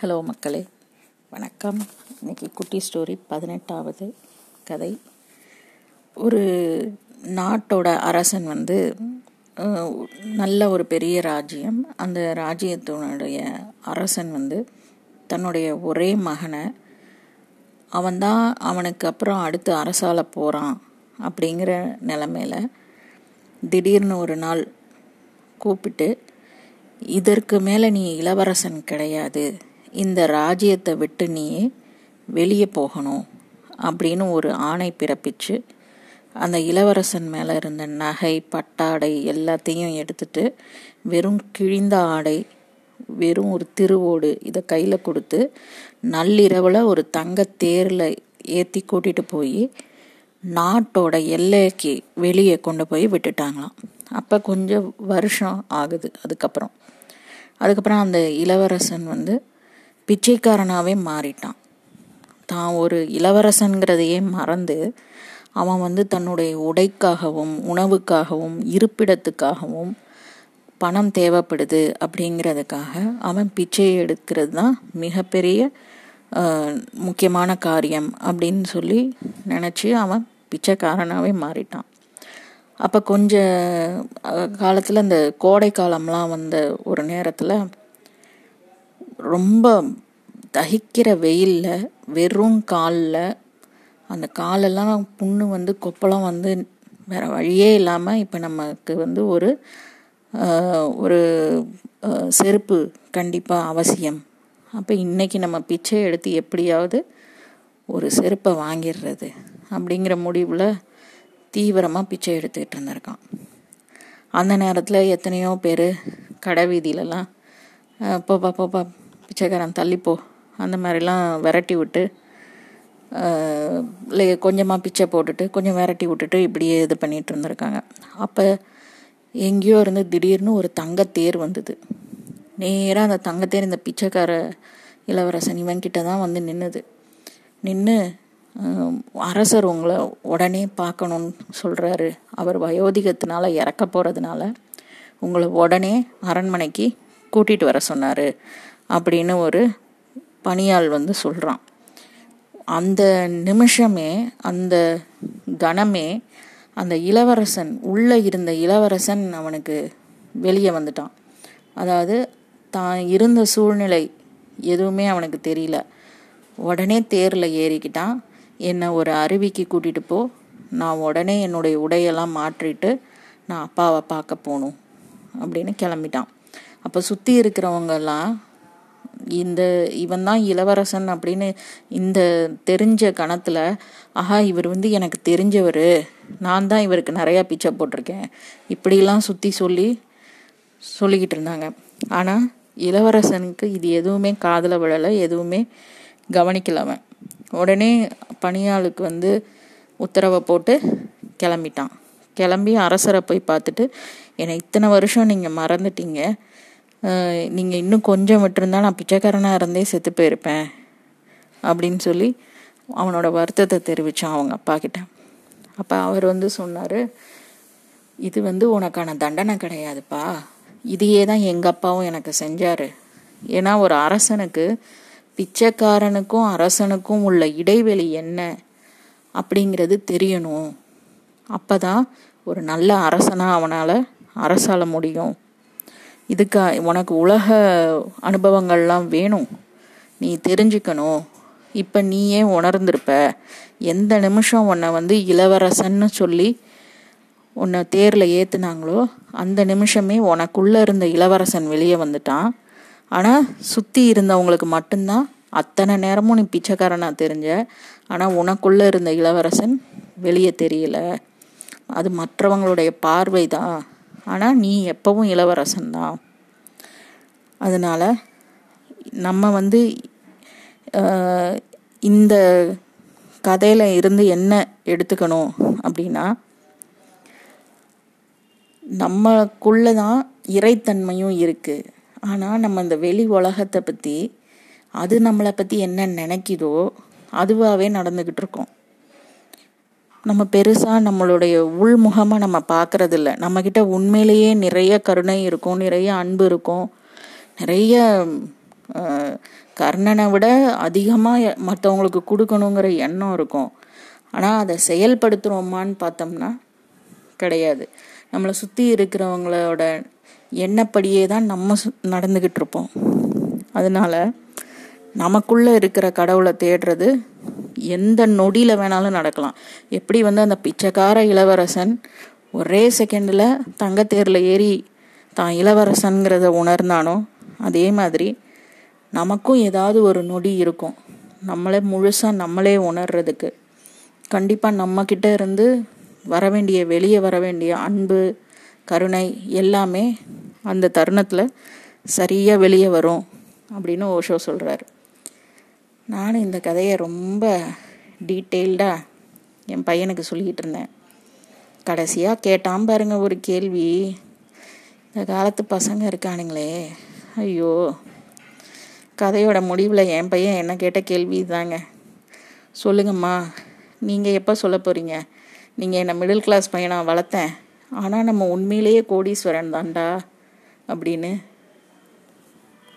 Hello மக்களே வணக்கம். இன்னைக்கு குட்டி ஸ்டோரி பதினெட்டாவது கதை. ஒரு நாட்டோட அரசன் வந்து நல்ல ஒரு பெரிய ராஜ்யம். அந்த ராஜ்யத்தினுடைய அரசன் வந்து தன்னுடைய ஒரே மகனை அவன்தான் அவனுக்கு அப்புறம் அடுத்து அரசால போகிறான் அப்படிங்கிற நிலமையில திடீர்னு ஒரு நாள் கூப்பிட்டு இதற்கு மேலே நீ இளவரசன் கிடையாது. இந்த ராஜ்யத்தை விட்டு நீ வெளியே போகணும் அப்படின்னு ஒரு ஆணை பிறப்பிச்சு அந்த இளவரசன் மேலே இருந்த நகை பட்டாடை எல்லாத்தையும் எடுத்துட்டு வெறும் கிழிந்த ஆடை வெறும் ஒரு திருவோடு இதை கையில் கொடுத்து நள்ளிரவில் ஒரு தங்க தேரில் ஏற்றி கூட்டிகிட்டு போய் நாட்டோட எல்லைக்கு வெளியே கொண்டு போய் விட்டுட்டாங்களாம். அப்போ கொஞ்சம் வருஷம் ஆகுது அதுக்கப்புறம். அதுக்கப்புறம் அந்த இளவரசன் வந்து பிச்சைக்காரனாகவே மாறிட்டான். தான் ஒரு இளவரசன்கிறதையே மறந்து அவன் வந்து தன்னுடைய உடைக்காகவும் உணவுக்காகவும் இருப்பிடத்துக்காகவும் பணம் தேவைப்படுது அப்படிங்கிறதுக்காக அவன் பிச்சை எடுக்கிறது தான் மிகப்பெரிய முக்கியமான காரியம் அப்படின்னு சொல்லி நினச்சி அவன் பிச்சைக்காரனாகவே மாறிட்டான். அப்போ கொஞ்ச காலத்தில் இந்த கோடை காலம்லாம் வந்த ஒரு நேரத்தில் ரொம்ப தகிக்கிற வெயிலில் வெறும் காலில் அந்த காலெல்லாம் புண்ணு வந்து கொப்பளம் வந்து வேறு வழியே இல்லாமல் இப்போ நமக்கு வந்து ஒரு ஒரு செருப்பு கண்டிப்பாக அவசியம். அப்போ இன்றைக்கி நம்ம பிச்சை எடுத்து எப்படியாவது ஒரு செருப்பை வாங்கிடுறது அப்படிங்கிற முடிவில் தீவிரமாக பிச்சை எடுத்துக்கிட்டு இருந்திருக்கான். அந்த நேரத்தில் எத்தனையோ பேர் கடை வீதியிலலாம் போப்பா போப்பா பிச்சைக்காரன் தள்ளிப்போ அந்த மாதிரிலாம் விரட்டி விட்டு இல்லை கொஞ்சமாக பிச்சை போட்டுட்டு கொஞ்சம் விரட்டி விட்டுட்டு இப்படியே இது பண்ணிகிட்டு இருந்திருக்காங்க. அப்போ எங்கேயோ இருந்து திடீர்னு ஒரு தங்கத்தேர் வந்தது. நேராக அந்த தங்கத்தேர் இந்த பிச்சைக்கார இளவரசன் இவன்கிட்ட தான் வந்து நின்னுது. நின்று அரசர் உங்களை உடனே பார்க்கணும்னு சொல்கிறாரு அவர் வயோதிகத்தினால இறக்க போகிறதுனால உங்களை உடனே அரண்மனைக்கு கூட்டிகிட்டு வர சொன்னார். அப்படின்னு ஒரு பணியாள் வந்து சொல்கிறான் அந்த நிமிஷமே அந்த கணமே அந்த இளவரசன் உள்ளே இருந்த இளவரசன் அவனுக்கு வெளியே வந்துட்டான். அதாவது தான் இருந்த சூழ்நிலை எதுவுமே அவனுக்கு தெரியல. உடனே தேரில் ஏறிக்கிட்டான். என்னை ஒரு அருவிக்கு கூட்டிகிட்டு போ. நான் உடனே என்னுடைய உடையெல்லாம் மாற்றிட்டு நான் அப்பாவை பார்க்க போகணும். அப்படின்னு கிளம்பிட்டான். அப்போ சுற்றி இருக்கிறவங்கெல்லாம் இந்த இவன் தான் இளவரசன் அப்படின்னு இந்த தெரிஞ்ச கணத்தில் ஆஹா இவர் வந்து எனக்கு தெரிஞ்சவர். நான் தான் இவருக்கு நிறையா பிச்சை போட்டிருக்கேன். இப்படிலாம் சுற்றி சொல்லி சொல்லிக்கிட்டு இருந்தாங்க. ஆனால் இளவரசனுக்கு இது எதுவுமே காதில் விழலை எதுவுமே கவனிக்கல அவன். உடனே பணியாளுக்கு வந்து உத்தரவை போட்டு கிளம்பிட்டான். கிளம்பி அரசரை போய் பார்த்துட்டு என்னை இத்தனை வருஷம் நீங்கள் மறந்துட்டீங்க. நீங்கள் இன்னும் கொஞ்சம் விட்டுருந்தா நான் பிச்சைக்காரனாக இருந்தே செத்து போயிருப்பேன் அப்படின்னு சொல்லி அவனோட வருத்தத்தை தெரிவித்தான் அவங்க அப்பா கிட்ட. அப்போ அவர் வந்து சொன்னார் இது வந்து உனக்கான தண்டனை கிடையாதுப்பா. இதையே தான் எங்கள் அப்பாவும் எனக்கு செஞ்சார். ஏன்னா ஒரு அரசனுக்கு பிச்சைக்காரனுக்கும் அரசனுக்கும் உள்ள இடைவெளி என்ன அப்படிங்கிறது தெரியணும். அப்போ தான் ஒரு நல்ல அரசனாக அவனால் அரசால முடியும். இதுக்கா உனக்கு உலக அனுபவங்கள்லாம் வேணும். நீ தெரிஞ்சுக்கணும். இப்போ நீயே உணர்ந்திருப்ப. எந்த நிமிஷம் உன்னை வந்து இளவரசன்னு சொல்லி உன்னை தேரில் ஏற்றுனாங்களோ அந்த நிமிஷமே உனக்குள்ளே இருந்த இளவரசன் வெளியே வந்துட்டான். ஆனால் சுற்றி இருந்தவங்களுக்கு மட்டும்தான் அத்தனை நேரமும் நீ பிச்சைக்காரனாக தெரிஞ்ச. ஆனால் உனக்குள்ளே இருந்த இளவரசன் வெளியே தெரியல. அது மற்றவங்களுடைய பார்வை தான் ஆனால் நீ எப்பவும் இளவரசன் தான் நம்ம வந்து இந்த கதையில் இருந்து என்ன எடுத்துக்கணும் அப்படின்னா நம்மக்குள்ள தான் இறைத்தன்மையும் இருக்குது ஆனால் நம்ம இந்த வெளி உலகத்தை பற்றி அது நம்மளை பற்றி என்ன நினைக்குதோ அதுவாகவே நடந்துக்கிட்டு இருக்கோம். நம்ம பெருசாக நம்மளுடைய உள்முகமாக நம்ம பார்க்குறதில்ல நம்மக்கிட்ட உண்மையிலேயே நிறைய கருணை இருக்கும் நிறைய அன்பு இருக்கும். நிறைய கர்ணனை விட அதிகமாக மற்றவங்களுக்கு கொடுக்கணுங்கிற எண்ணம் இருக்கும். ஆனால் அதை செயல்படுத்துகிறோமான்னு பார்த்தோம்னா கிடையாது. நம்மளை சுற்றி இருக்கிறவங்களோட எண்ணப்படியே தான் நம்ம நடந்துக்கிட்டு இருப்போம். அதனால நமக்குள்ளே இருக்கிற கடவுளை தேடுறது எந்த நொடியில் வேணாலும் நடக்கலாம். எப்படி வந்து அந்த பிச்சைக்கார இளவரசன் ஒரே செகண்டில் தங்கத்தேரில் ஏறி தான் இளவரசன்கிறத உணர்ந்தானோ அதே மாதிரி நமக்கும் ஏதாவது ஒரு நொடி இருக்கும். நம்மளே முழுசாக நம்மளே உணர்றதுக்கு. கண்டிப்பாக நம்மக்கிட்ட இருந்து வர வேண்டிய வெளியே வர வேண்டிய அன்பு கருணை எல்லாமே அந்த தருணத்தில் சரியாக வெளியே வரும் அப்படின்னு ஓஷோ சொல்கிறார் நானும் இந்த கதையை ரொம்ப டீட்டெயில்டாக என் பையனுக்கு சொல்லிக்கிட்டு இருந்தேன். கடைசியாக கேட்டான் பாருங்க ஒரு கேள்வி. இந்த காலத்து பசங்க இருக்கானுங்களே. ஐயோ. கதையோட முடிவில் என் பையன் என்ன கேட்ட கேள்வி தாங்க சொல்லுங்கம்மா நீங்கள் எப்போ சொல்ல போகிறீங்க நீங்கள் என்னை மிடில் கிளாஸ் பையனாக வளர்த்தேன். ஆனால் நம்ம உண்மையிலேயே கோடீஸ்வரன் தான்டா. அப்படின்னு